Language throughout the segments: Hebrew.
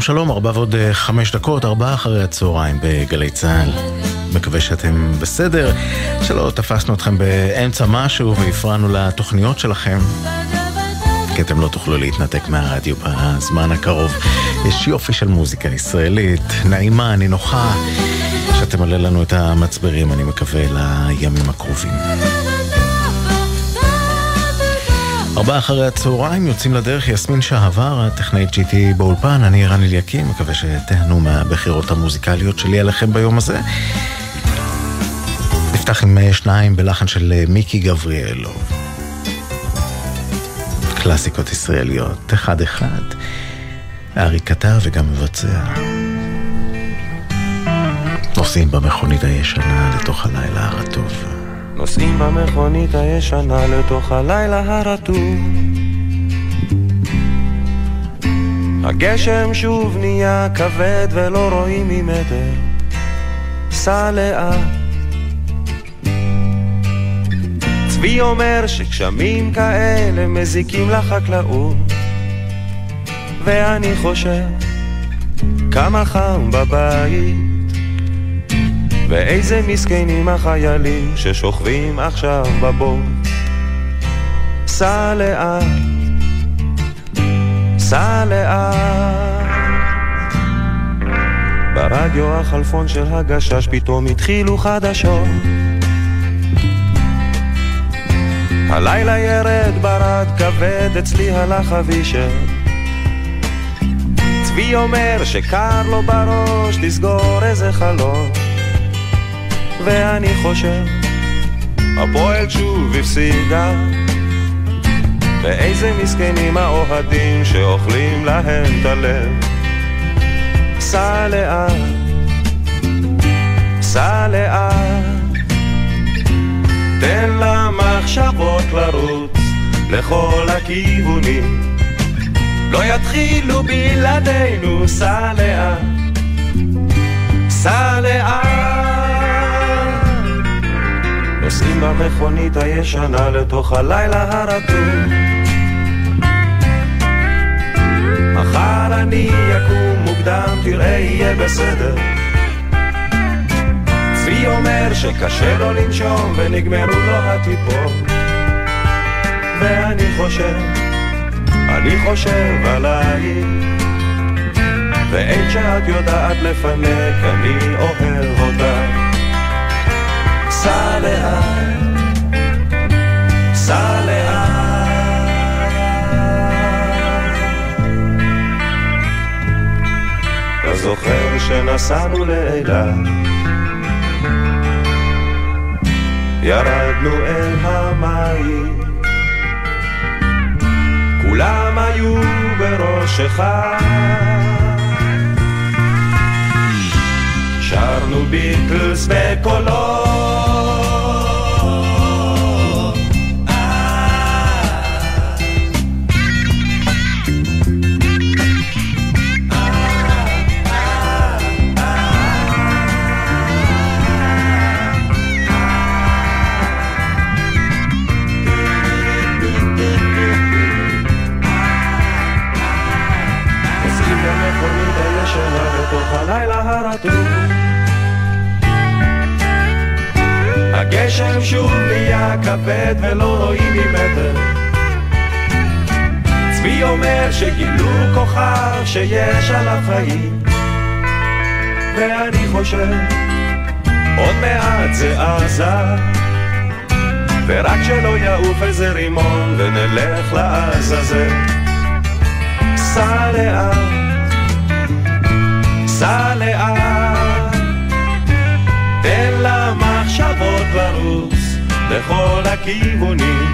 שלום שלום, ארבע ועוד אה, חמש דקות, ארבעה אחרי הצהריים בגלי צה"ל. מקווה שאתם בסדר, שלא תפסנו אתכם באמצע משהו והפרענו לתוכניות שלכם. כי אתם לא תוכלו להתנתק מהרדיו בזמן הקרוב. יש יופי של מוזיקה ישראלית, נעימה, נינוחה, שתמלא לנו את המצברים, אני מקווה, לימים הקרובים. ארבעה אחרי הצהריים יוצאים לדרך יסמין שהבר, הטכנאית GT באולפן, אני רן אליקים, מקווה שתהנו מהבחירות המוזיקליות שלי עליכם ביום הזה. נפתח עם שניים בלחן של מיקי גבריאלו. קלאסיקות ישראליות, אחד אחד. ארי כתב וגם מבצע. נוסעים במכונית הישנה לתוך הלילה הרטוב. נוסעים במכונית הישנה לתוך הלילה הרטוב. הגשם שוב נהיה כבד ולא רואים ממטר. סע לאט. צבי אומר שגשמים כאלה מזיקים לחקלאות. ואני חושב כמה חם בבית ואיזה מסכנים החיילים ששוכבים עכשיו בבור. סע לאט, סע לאט. ברדיו החלפון של הגשש פתאום התחילו חדשות. הלילה ירד ברד כבד, אצלי הלך אבישר. צבי אומר שקר לו בראש, תסגור איזה חלום. ואני חושב, הפועל שוב הפסידה. ואיזה מסכנים האוהדים שאוכלים להם את הלב. סע לאט, סע לאט, תן למחשבות לרוץ לכל הכיוונים. לא יתחילו בלעדינו, סע לאט, סע לאט. נוסעים במכונית הישנה לתוך הלילה הרטוב. מחר אני אקום מוקדם, תראה יהיה בסדר. צבי אומר שקשה לו לנשום ונגמרו לו הטיפות. ואני חושב, אני חושב עלייך. ואין שאת יודעת לפנק, אני אוהב אותך. סע לאט, סע לאט. אתה זוכר שנסענו לאילת, ירדנו אל המים, כולם היו בראש אחד. שרנו ביטלס בקולות שיש עליו חיים. ואני חושב, עוד מעט זה עזה. ורק שלא יעוף איזה רימון ונלך לעזאזל. סע לאט סע לאט, תן למחשבות לרוץ לכל הכיוונים.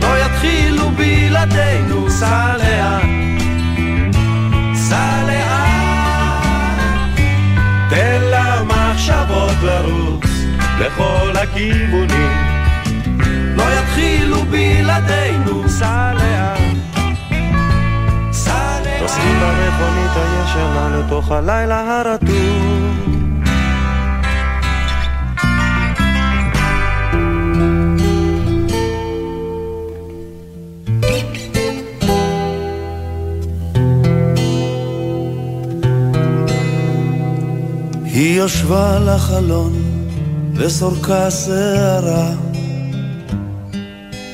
לא יתחילו בלעדינו, סע לאט, למחשבות לרוץ לכל הכיוונים. לא יתחילו בלעדינו, סע לאט. נוסעים במכונית הישנה לתוך הלילה הרטוב יושבה לחלון וסורקה שערה.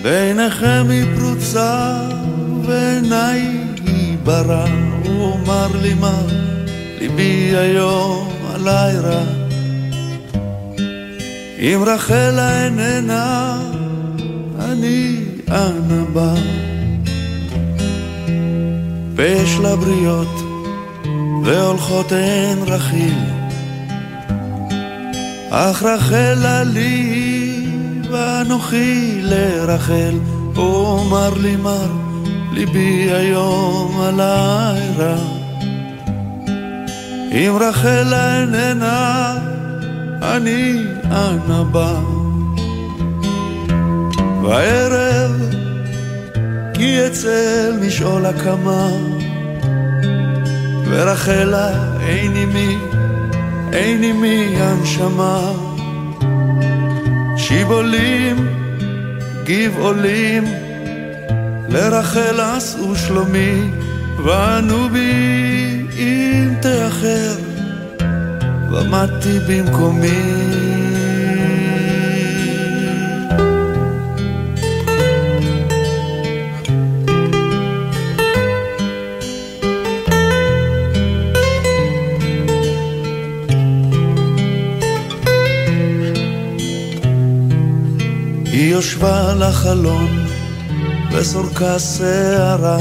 בעיניכם היא פרוצה ועיניי היא ברא הוא אמר לי מה? ליבי היום עלי רע. אם רחלה איננה אני אנה בא. ויש לה בריות והולכות הן רכיל אך רחלה לי ואנוכי לרחל הוא אמר לי מר ליבי היום עלי רע. אם רחלה איננה אני אנה בא. בערב כי אצל משעול הקמה ורחלה אין עימי, אין עימי הנשמה שיבולים, גבעולים, לרחל עשו שלומי, וענו בי אם תאחר, ועמדתי במקומי. יושבה על החלון וסורקה שערה.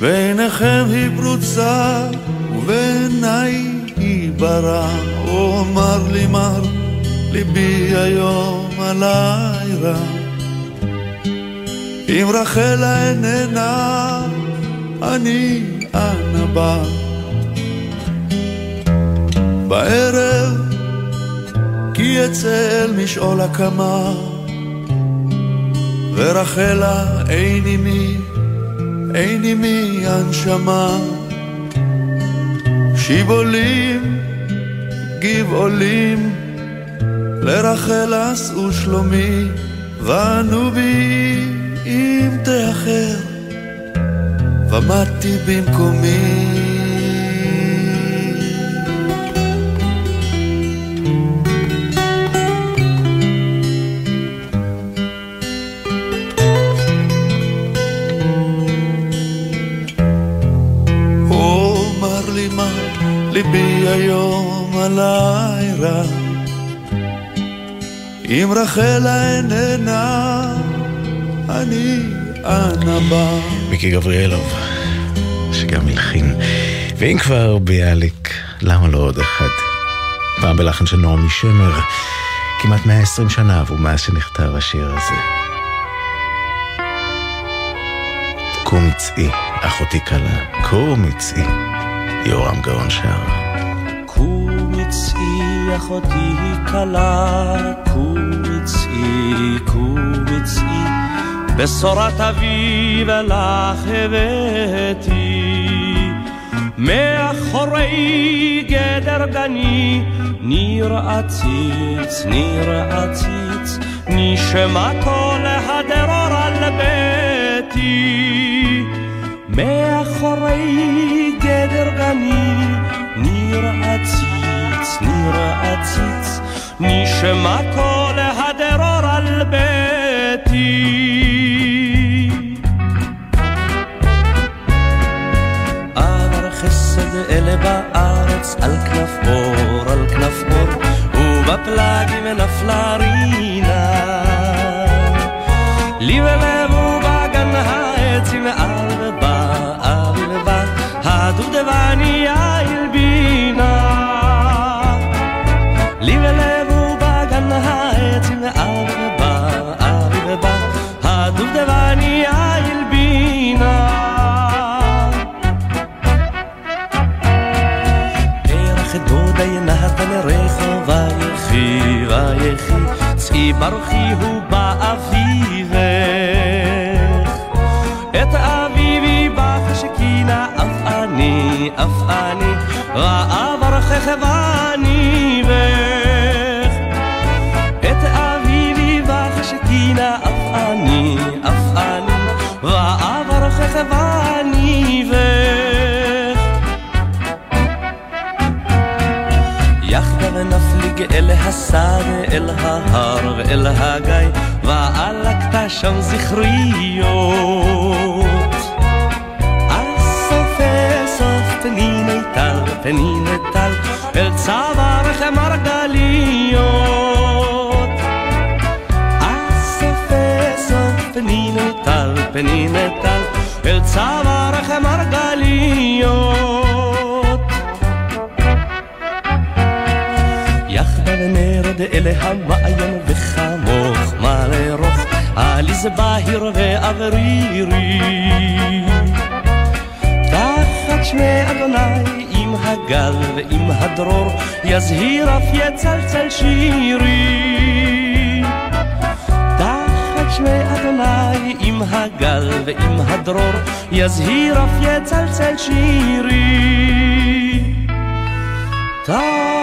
בעיניכם היא פרוצה ובעיניי היא ברא הוא אמר לי מר ליבי היום עליי רע. אם רחלה איננה אני אנה בא. בערב אצל משעול הקמה. ורחלה אין עימי, אין עימי הנשמה. שיבולים, גבעולים, לרחל עשו שלומי, וענו בי אם תאחר, ומדתי במקומי. אם רחלה איננה אני אנה בא. מיקי גבריאלוב שגם הלחין. ואם כבר ביאליק למה לא עוד אחד? פעם בלחן של נעמי שמר כמעט 120 שנה עברו מאז שנכתב השיר הזה. קומי צאי אחותי כלה קומי צאי יורם גאון שר. קומי צאי אחותי כלה, קומי צאי, בשורת אביב לך הבאתי. מאחורי גדר גני, ניר עציץ, ניר עציץ, נשמע כל הדרור על ביתי. מאחורי גדר גני, ניר עציץ, ניר עציץ, נשמע כל הדרור על ביתי. עבר חסד אלה בארץ על כנף אור, על כנף אור, ובפלגים נפלה רינה. לי ולב ובגן העצים על דובדבניה הלבינה צאי ברוכי הוא באביבך אל השדה, אל ההר ואל הגיא, ועלקת שם זכריות. פניני טל, פניני טל, אל צווארך מרגליות. אסופי סוף פניני טל, פניני טל, אל צווארך מרגליות. ונרד אל המעיין וחמוך מלא רוך עליז בהיר ואוורירי. תחת שמי אדוני עם הגל ועם הדרור יזהיר אף יצלצל שירי. תחת שמי אדוני עם הגל ועם הדרור יזהיר אף יצלצל שירי. תחת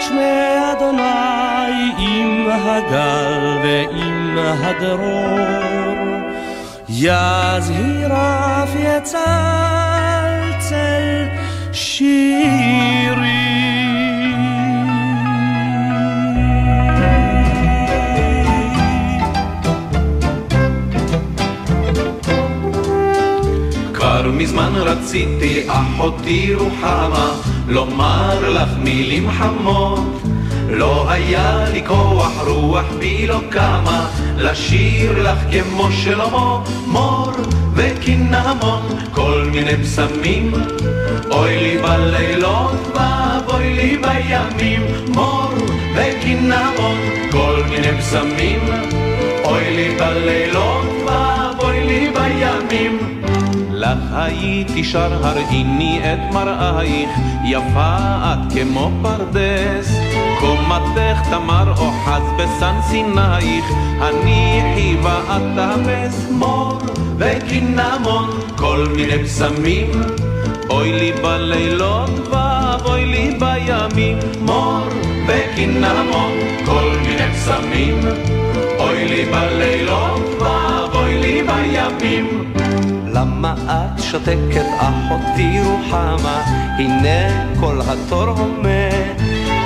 שמי אדוני עם הגל ועם הדרור. יזהיר אף יצלצל שירי מזמן רציתי, אחותי רוחמה, לומר לך מילים חמות. לא היה לי כוח, רוח בי לא קמה, לשיר לך כמו שלמה, מור וקינמון, כל מיני פסמים. אוי לי בלילות, ואבוי לי בימים, מור וקינמון, כל מיני פסמים. אוי לי בלילות, ואבוי לי בימים. לך הייתי שר הראיני את מראייך, יפה את כמו פרדס. קומתך תמר אוחז בסן סינייך, הניחי ואת תאפס מור וקינמון, כל מיני פסמים. אוי לי בלילות ואבוי לי בימים, מור וקינמון, כל מיני פסמים. אוי לי בלילות ואבוי לי בימים. למה את שותקת אחותי רוחמה? הנה כל התור הומה.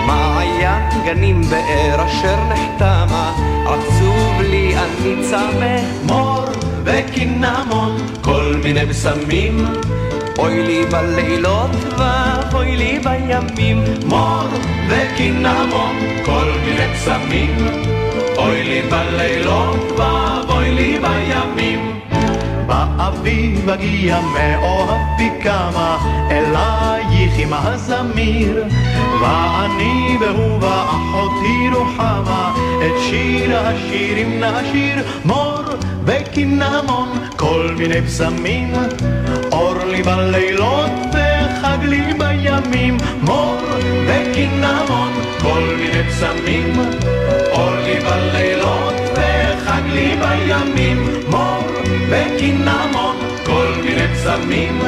מעיין גנים באר אשר נחתמה, עצוב לי אני צמא. מור וקינמון, כל מיני בשמים. אוי לי בלילות ואוי לי בימים. מור וקינמון, כל מיני בשמים. אוי לי בלילות ואוי לי בימים. באביב אגיע מאוהבי כמה אלייך עם הזמיר. ואני והוא ואחותי רוחמה את שיר השירים נשיר מור וקינמון כל מיני פסמים. אור לי בלילות וחג לי בימים מור וקינמון כל מיני פסמים. אור לי בלילות וחג לי בימים מור וקינמון, כל מיני פסמים,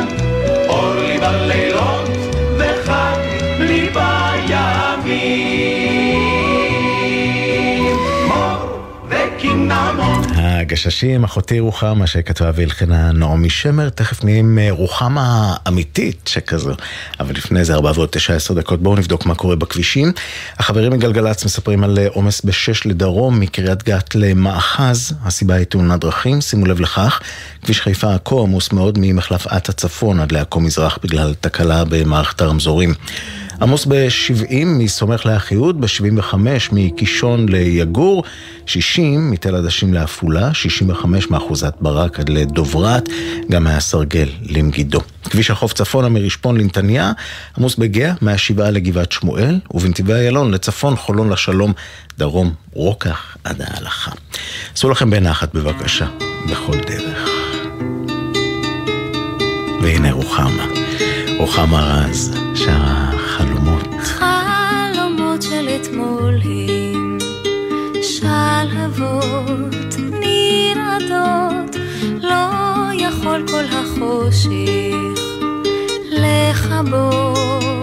הגששים, אחותי רוחמה שכתבה והלחינה נעמי שמר, תכף נהיה עם רוחמה אמיתית שכזו. אבל לפני זה, ארבע ועוד תשע עשר דקות, בואו נבדוק מה קורה בכבישים. החברים מגלגלצ מספרים על עומס בשש לדרום, מקריית גת למאחז, הסיבה היא תאונת דרכים, שימו לב לכך. כביש חיפה עכו עמוס מאוד ממחלף עטה צפון עד לעכו מזרח בגלל תקלה במערכת הרמזורים. עמוס ב-70 מסומך לאחיהוד, ב-75 מקישון ליגור, 60 מתל עדשים לעפולה, 65 מאחוזת ברק עד לדוברת, גם מהסרגל למגידו. כביש החוף צפונה מרשפון לנתניה, עמוס בגאה, מהשבעה לגבעת שמואל, ובנתיבי איילון לצפון, חולון לשלום, דרום, רוקח עד ההלכה. עשו לכם בנחת בבקשה, בכל דרך. והנה רוחמה, רוחמה רז, שרה חלומות. חלומות של אתמול הם שלהבות נרעדות, לא יכול כל החושך לכבות.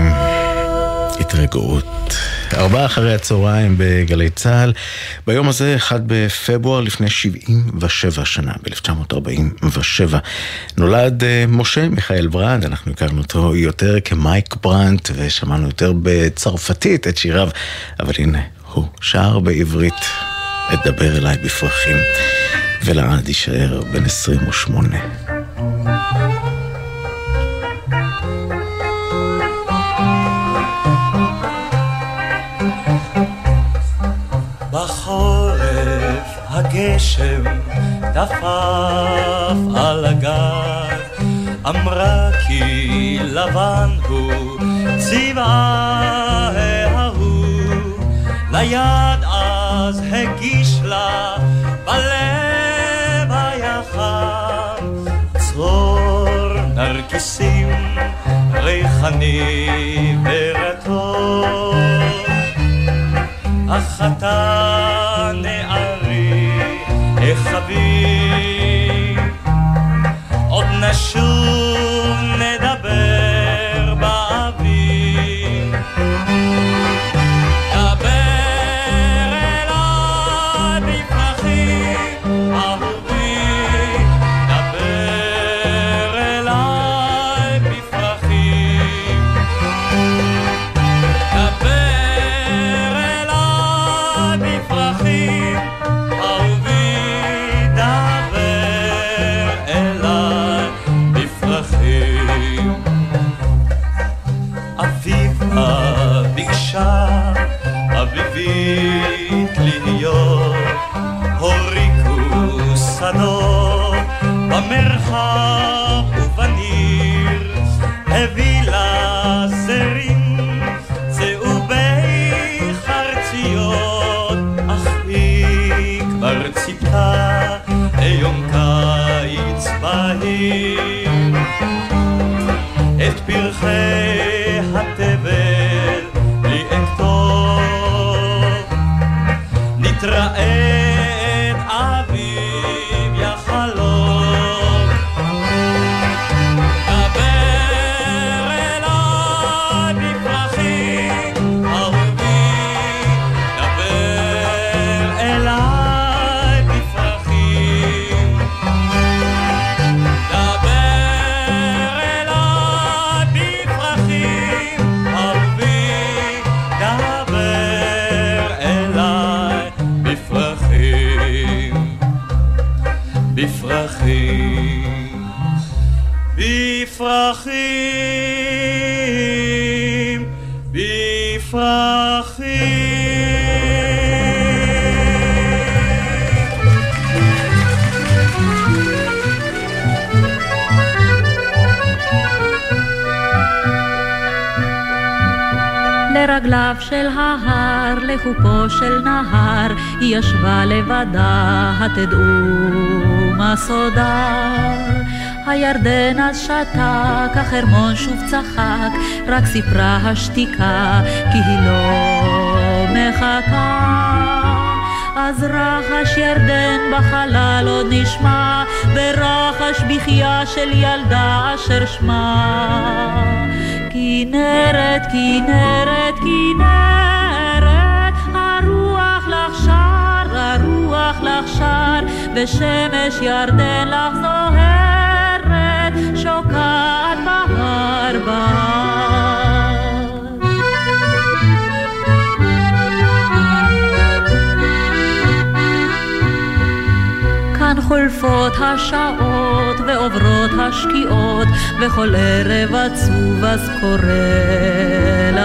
עופרים, התרגעות. ארבעה אחרי הצהריים בגלי צה"ל. ביום הזה, אחד בפברואר לפני 77 שנה, ב-1947, נולד uh, משה מיכאל ברנד, אנחנו הכרנו אותו יותר כמייק ברנט, ושמענו יותר בצרפתית את שיריו, אבל הנה, הוא שר בעברית, אדבר אליי בפרחים, ולעד יישאר בן 28. הגשם טפף על הגג, אמרה כי לבן הוא צבעה ההוא, ליד אז הגיש לה בלב היה חם, צרור נרקיסים ריחני ורטוב, החתן Thee. Od naszych בפרחים, בפרחים, בפרחים. לרגליו של ההר, לחופו של נהר, היא ישבה לבדה, התדעו מה סודה. הירדן אז שתק, החרמון שוב צחק, רק סיפרה השתיקה, כי היא לא מחכה. אז רחש ירדן בחלל עוד נשמע, ורחש בחייה של ילדה אשר שמה. כנרת, כנרת, כנרת, הרוח לך שר, ושמש ירדן לך זוהרת, שוקעת בהר. כאן חולפות השעות ועוברות השקיעות וכל ערב עצוב אז קורא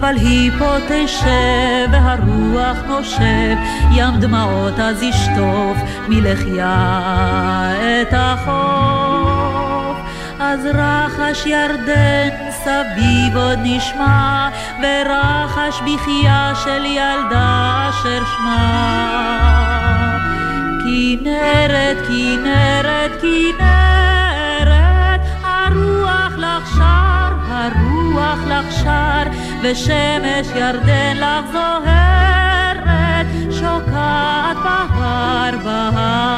אבל היא פה תשב והרוח נושב ים דמעות אז ישטוף מלחיה את החוף. אז רחש ירדן סביב עוד נשמע ורחש בחייה של ילדה אשר שמה. כנרת, כנרת, כנרת, הרוח לך שר, הרוח לך שר, ושמש ירדן לך זוהרת, שוקעת בהר בהר.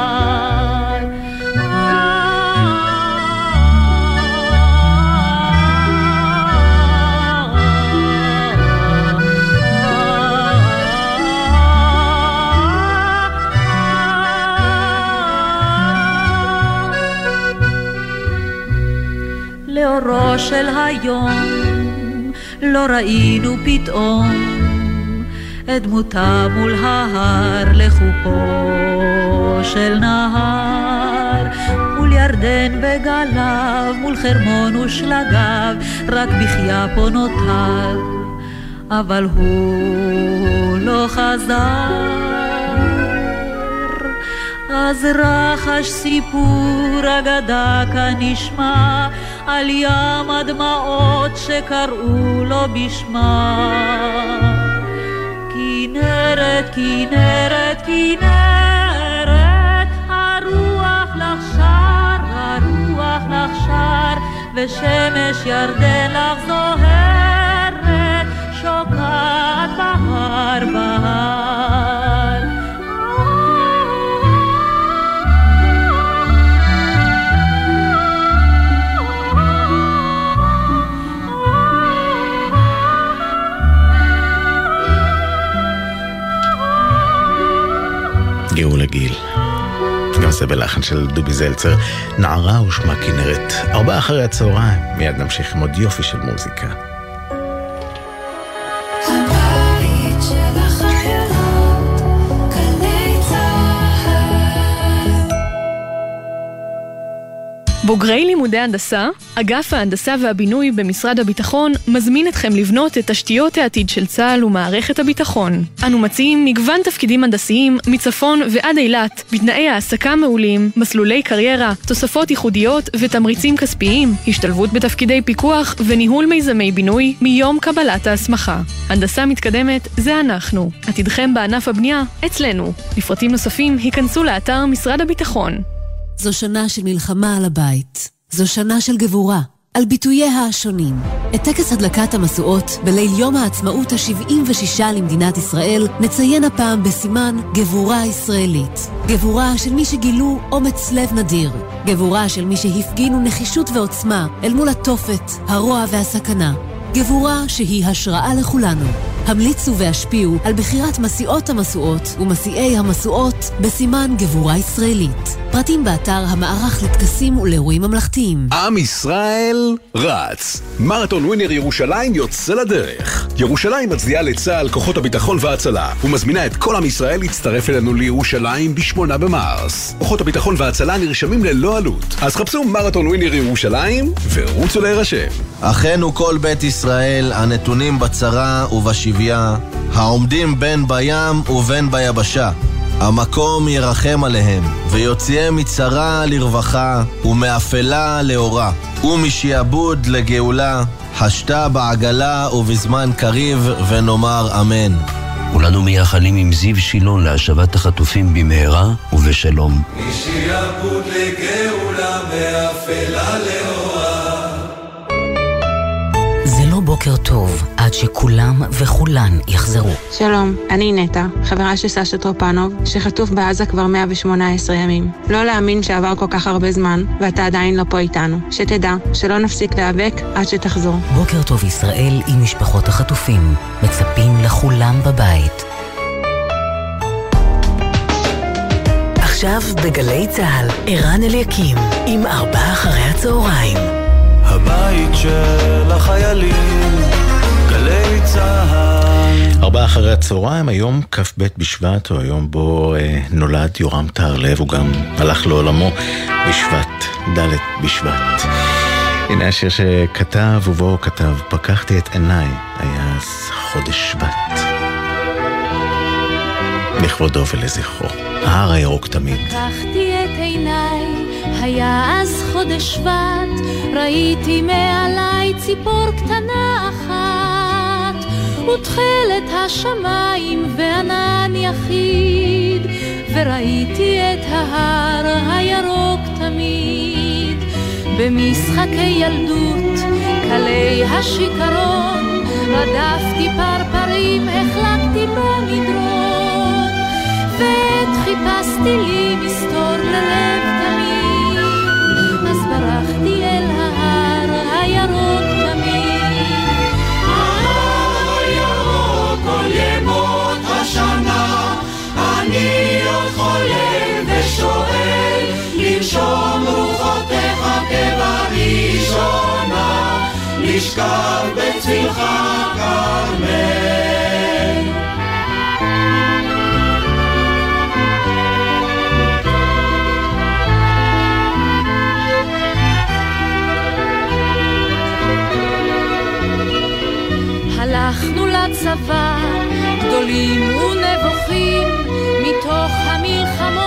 לאורו של היום לא ראינו פתאום את דמותה מול ההר לחופו של נהר מול ירדן בגליו, מול חרמון ושלגיו, רק בחייה פה נותר, אבל הוא לא חזר. אז רחש סיפור אגדה כאן נשמע על ים הדמעות שקראו לו בשמה. כנרת, כנרת, כנרת, הרוח לך שר, הרוח לך שר, ושמש ירדן לך זוהרת, שוקעת בהר בהר. זה בלחן של דובי זלצר. נערה ושמה כנרת. ארבעה אחרי הצהריים. מיד נמשיך עם עוד יופי של מוזיקה. בוגרי לימודי הנדסה, אגף ההנדסה והבינוי במשרד הביטחון מזמין אתכם לבנות את תשתיות העתיד של צה"ל ומערכת הביטחון. אנו מציעים מגוון תפקידים הנדסיים מצפון ועד אילת, בתנאי העסקה מעולים, מסלולי קריירה, תוספות ייחודיות ותמריצים כספיים, השתלבות בתפקידי פיקוח וניהול מיזמי בינוי מיום קבלת ההסמכה. הנדסה מתקדמת זה אנחנו. עתידכם בענף הבנייה אצלנו. לפרטים נוספים היכנסו לאתר משרד הביטחון. זו שנה של מלחמה על הבית. זו שנה של גבורה, על ביטוייה השונים. את טקס הדלקת המשואות בליל יום העצמאות ה-76 למדינת ישראל נציין הפעם בסימן גבורה ישראלית. גבורה של מי שגילו אומץ לב נדיר. גבורה של מי שהפגינו נחישות ועוצמה אל מול התופת, הרוע והסכנה. גבורה שהיא השראה לכולנו. המליצו והשפיעו על בחירת מסיעות המשואות ומסיעי המשואות בסימן גבורה ישראלית. פרטים באתר המערך לטקסים ולאירועים ממלכתיים. עם ישראל רץ. מרתון ווינר ירושלים יוצא לדרך. ירושלים מצדיעה לצה"ל, כוחות הביטחון וההצלה, ומזמינה את כל עם ישראל להצטרף אלינו לירושלים ב-8 במרס. כוחות הביטחון וההצלה נרשמים ללא עלות. אז חפשו מרתון ווינר ירושלים ורוצו להירשם. אחינו כל בית ישראל הנתונים בצרה ובשביה, העומדים בין בים ובין ביבשה. המקום ירחם עליהם, ויוציאם מצרה לרווחה, ומאפלה לאורה, ומשעבוד לגאולה, השתה בעגלה ובזמן קריב, ונאמר אמן. כולנו מייחלים עם זיו שילון להשבת החטופים במהרה ובשלום. משעבוד לגאולה מאפלה לאורה לא בוקר טוב עד שכולם וכולן יחזרו. שלום, אני נטע, חברה של סשה טרופנוב, שחטוף בעזה כבר 118 ימים. לא להאמין שעבר כל כך הרבה זמן, ואתה עדיין לא פה איתנו. שתדע, שלא נפסיק להיאבק עד שתחזור. בוקר טוב ישראל עם משפחות החטופים. מצפים לכולם בבית. עכשיו בגלי צה"ל, ערן אליקים, עם ארבעה אחרי הצהריים. הבית של החיילים, גלי צה"ל. ארבעה אחרי הצהריים, היום כ"ב בשבט, או היום בו אה, נולד יורם טהרלב, הוא גם הלך לעולמו בשבט, ד' בשבט. הנה השיר שכתב ובו כתב, פקחתי את עיניי, היה אז חודש שבט. לכבודו ולזכרו, ההר הירוק תמיד. פקחתי את עיניי, היה אז חודש שבט, ראיתי מעליי ציפור קטנה אחת, ותכלת השמיים וענן יחיד, וראיתי את ההר הירוק תמיד. במשחקי ילדות, קלי השיכרון, רדפתי פרפרים, החלקתי במדרון, ועת חיפשתי לי מסתור ללב תמיד, לשכב בצלך כרמל. הלכנו לצבא, גדולים ונבוכים, מתוך המלחמות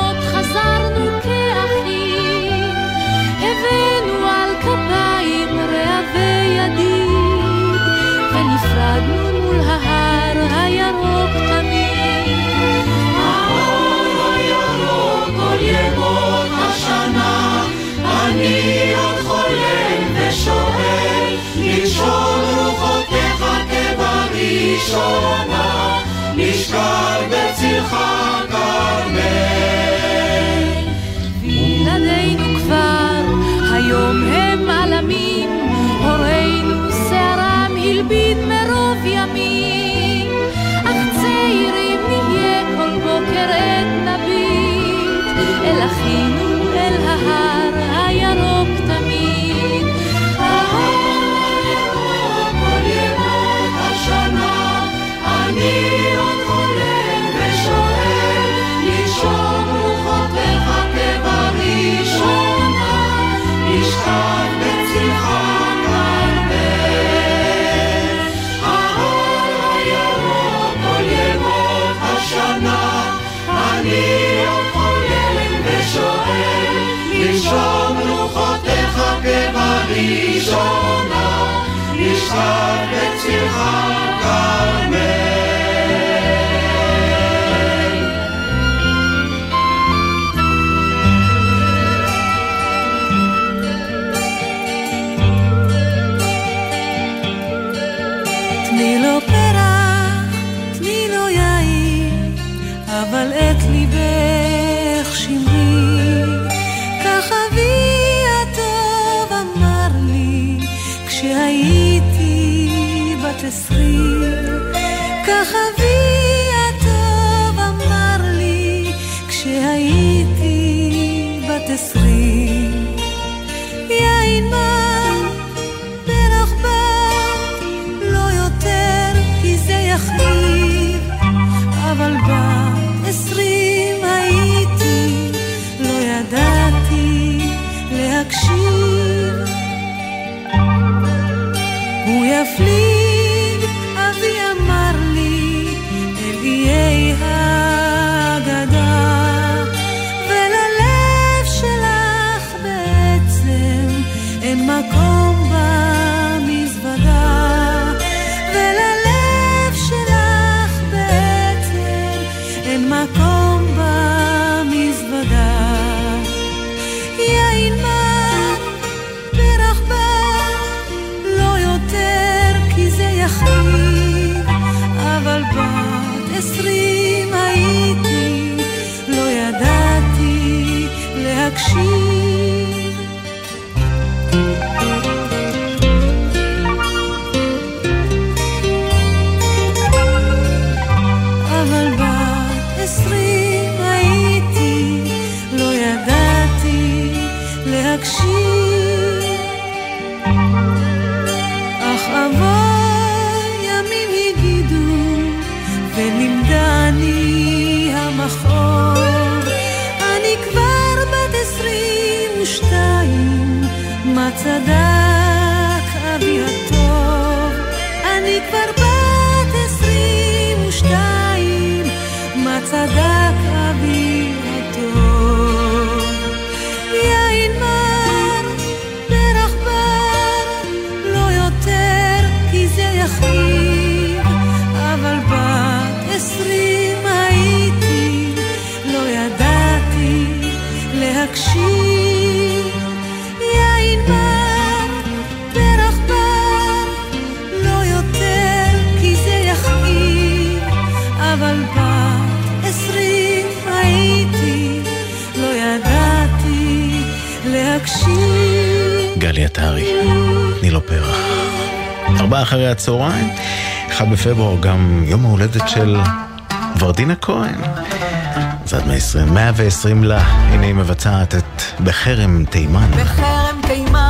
כבראשונה, נשכב בצלך כבראשונה, לשכב בצלך שנים, מה צדק אבי הטוב, אני כבר בת עשרים ושתיים, מה צדק אבי ארבע אחרי הצהריים. אחד בפברואר גם יום ההולדת של ורדינה כהן. אז עד 120, 120 לה, הנה היא מבצעת את בחרם תימן. בחרם תימן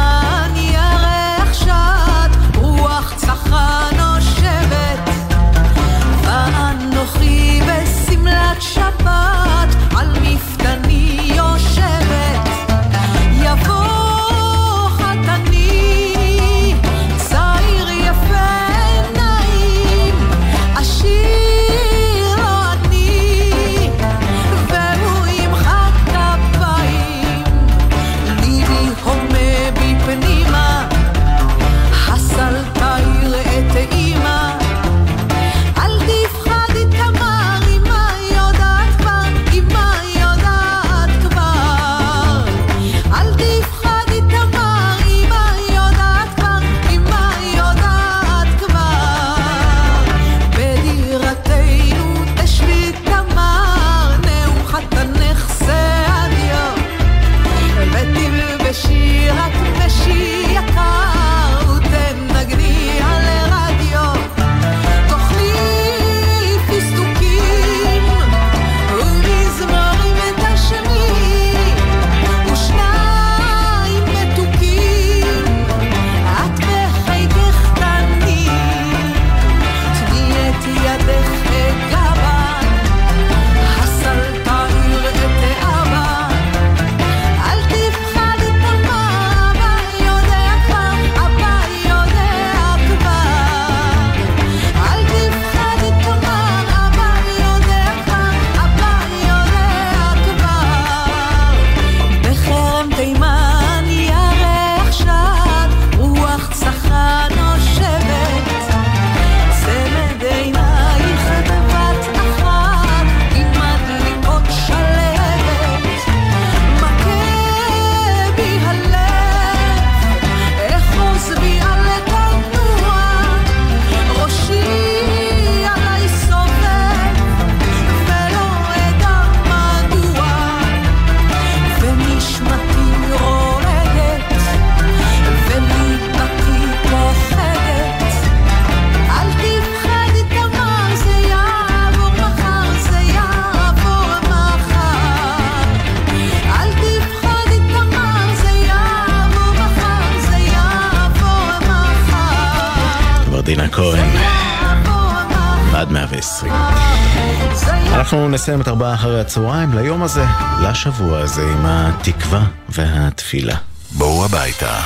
מסיים את ארבעה אחרי הצהריים ליום הזה, לשבוע הזה, עם התקווה והתפילה. בואו הביתה.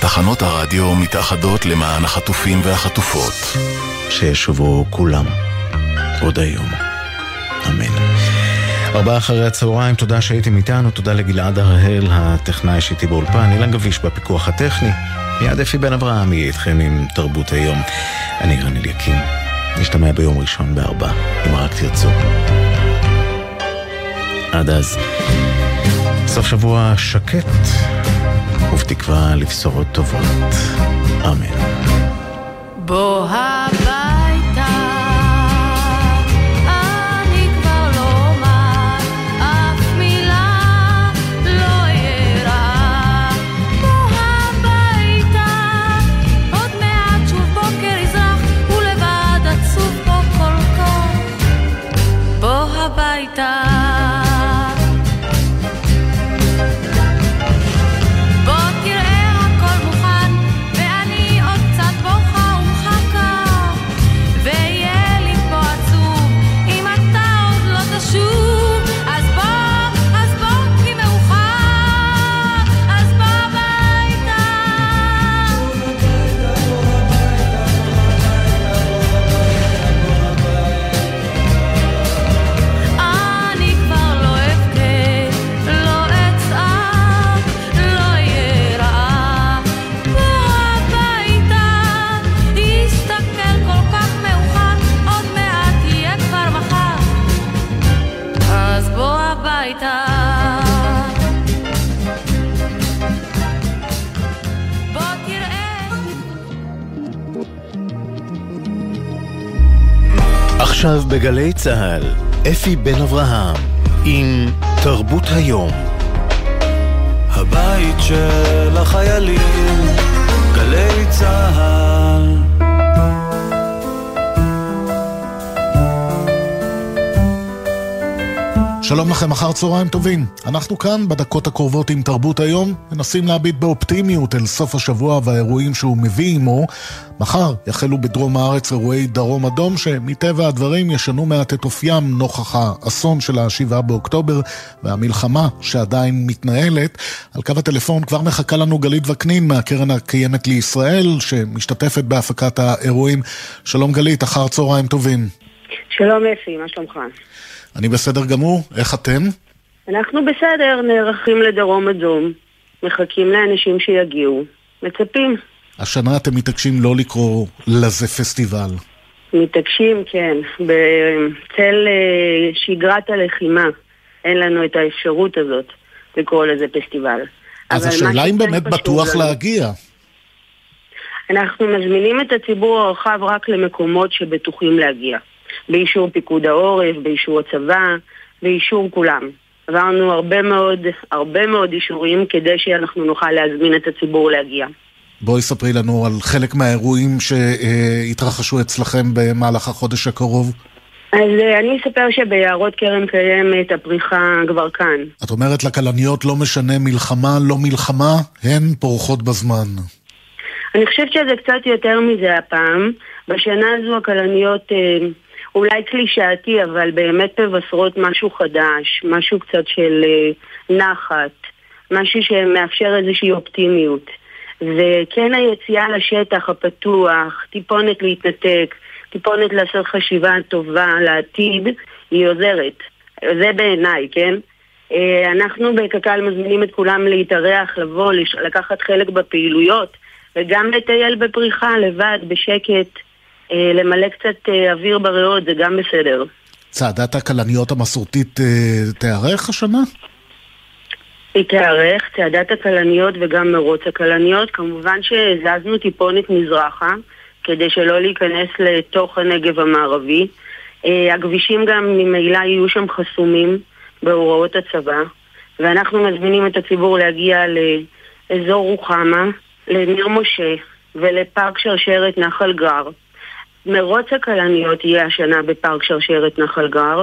תחנות הרדיו מתאחדות למען החטופים והחטופות. שישובו כולם עוד היום. אמן. ארבעה אחרי הצהריים, תודה שהייתם איתנו, תודה לגלעד הראל, הטכנאי שאיתי באולפן, אילן גביש בפיקוח הטכני. מיד אפי בן אברהם יהיה איתכם עם תרבות היום. אני רן אליקים. נשתמע ביום ראשון בארבע, אם רק תרצו. עד אז, סוף שבוע שקט, ובתקווה לבשורות טובות. אמן. בוא הביתה, עכשיו בגלי צה"ל, אפי בן אברהם, עם תרבות היום. הבית של החיילים, גלי צה"ל. שלום לכם, אחר צהריים טובים. אנחנו כאן בדקות הקרובות עם תרבות היום, מנסים להביט באופטימיות אל סוף השבוע והאירועים שהוא מביא עמו. מחר יחלו בדרום הארץ אירועי דרום אדום, שמטבע הדברים ישנו מעט את אופיים נוכח האסון של ה-7 באוקטובר והמלחמה שעדיין מתנהלת. על קו הטלפון כבר מחכה לנו גלית וקנין מהקרן הקיימת לישראל, שמשתתפת בהפקת האירועים. שלום גלית, אחר צהריים טובים. שלום אפי, מה שלומך? אני בסדר גמור, איך אתם? אנחנו בסדר, נערכים לדרום אדום, מחכים לאנשים שיגיעו, מצפים. השנה אתם מתעקשים לא לקרוא לזה פסטיבל. מתעקשים, כן, בצל אה, שגרת הלחימה אין לנו את האפשרות הזאת לקרוא לזה פסטיבל. אז השאלה אם באמת בטוח לנו- להגיע. אנחנו מזמינים את הציבור הרחב רק למקומות שבטוחים להגיע. באישור פיקוד העורף, באישור הצבא, באישור כולם. עברנו הרבה מאוד, הרבה מאוד אישורים כדי שאנחנו נוכל להזמין את הציבור להגיע. בואי ספרי לנו על חלק מהאירועים שהתרחשו אצלכם במהלך החודש הקרוב. אז אה, אני אספר שביערות כרם קיימת הפריחה כבר כאן. את אומרת לכלניות לא משנה מלחמה, לא מלחמה, הן פורחות בזמן. אני חושבת שזה קצת יותר מזה הפעם. בשנה הזו הכלניות אה, אולי קלישאתי, אבל באמת מבשרות משהו חדש, משהו קצת של אה, נחת, משהו שמאפשר איזושהי אופטימיות. וכן היציאה לשטח הפתוח, טיפונת להתנתק, טיפונת לעשות חשיבה טובה לעתיד, היא עוזרת. זה בעיניי, כן? אה, אנחנו בקק"ל מזמינים את כולם להתארח, לבוא, לקחת חלק בפעילויות, וגם לטייל בפריחה לבד, בשקט, למלא קצת אה, אוויר בריאות, זה גם בסדר. צעדת הכלניות המסורתית אה, תיערך השנה? היא תיערך, צעדת הכלניות וגם מרוץ הכלניות. כמובן שהזזנו טיפונת מזרחה, כדי שלא להיכנס לתוך הנגב המערבי. אה, הכבישים גם ממילא יהיו שם חסומים בהוראות הצבא, ואנחנו מזמינים את הציבור להגיע לאזור רוחמה, לניר משה ולפארק שרשרת נחל גר. מרוץ הכלניות יהיה השנה בפארק שרשרת נחל גר,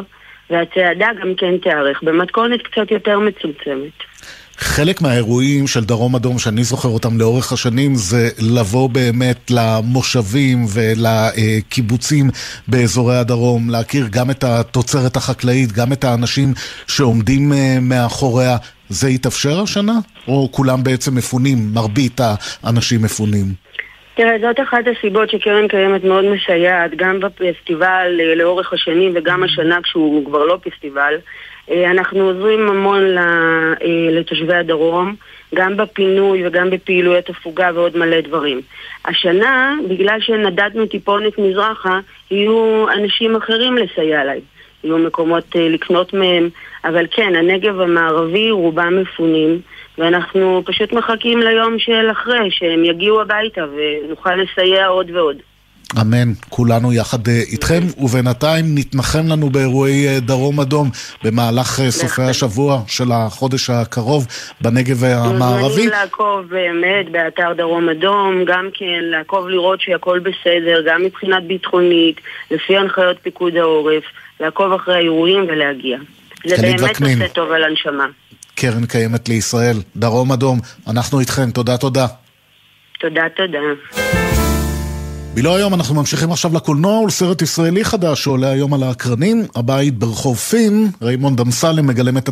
והצעדה גם כן תיערך במתכונת קצת יותר מצומצמת. חלק מהאירועים של דרום אדום שאני זוכר אותם לאורך השנים זה לבוא באמת למושבים ולקיבוצים באזורי הדרום, להכיר גם את התוצרת החקלאית, גם את האנשים שעומדים אה, מאחוריה, זה יתאפשר השנה? או כולם בעצם מפונים, מרבית האנשים מפונים? תראה, זאת אחת הסיבות שקרן קיימת מאוד מסייעת, גם בפסטיבל אה, לאורך השנים וגם השנה כשהוא כבר לא פסטיבל. אה, אנחנו עוזרים המון אה, לתושבי הדרום, גם בפינוי וגם בפעילויות הפוגה ועוד מלא דברים. השנה, בגלל שנדדנו טיפונת מזרחה, יהיו אנשים אחרים לסייע להם. יהיו מקומות לקנות מהם, אבל כן, הנגב המערבי רובם מפונים, ואנחנו פשוט מחכים ליום של אחרי, שהם יגיעו הביתה ונוכל לסייע עוד ועוד. אמן, כולנו יחד אה, איתכם, ובינתיים נתנחם לנו באירועי אה, דרום אדום במהלך אה, סופי השבוע של החודש הקרוב בנגב המערבי. מוזמנים לעקוב באמת באתר דרום אדום, גם כן לעקוב לראות שהכל בסדר, גם מבחינת ביטחונית, לפי הנחיות פיקוד העורף, לעקוב אחרי האירועים ולהגיע. זה באמת. עושה טוב על הנשמה. קרן קיימת לישראל, דרום אדום, אנחנו איתכם, תודה תודה. תודה, תודה. בילו היום אנחנו ממשיכים עכשיו לקולנוע ולסרט ישראלי חדש שעולה היום על האקרנים, הבית ברחוב פין, ריימונד אמסלם מגלם את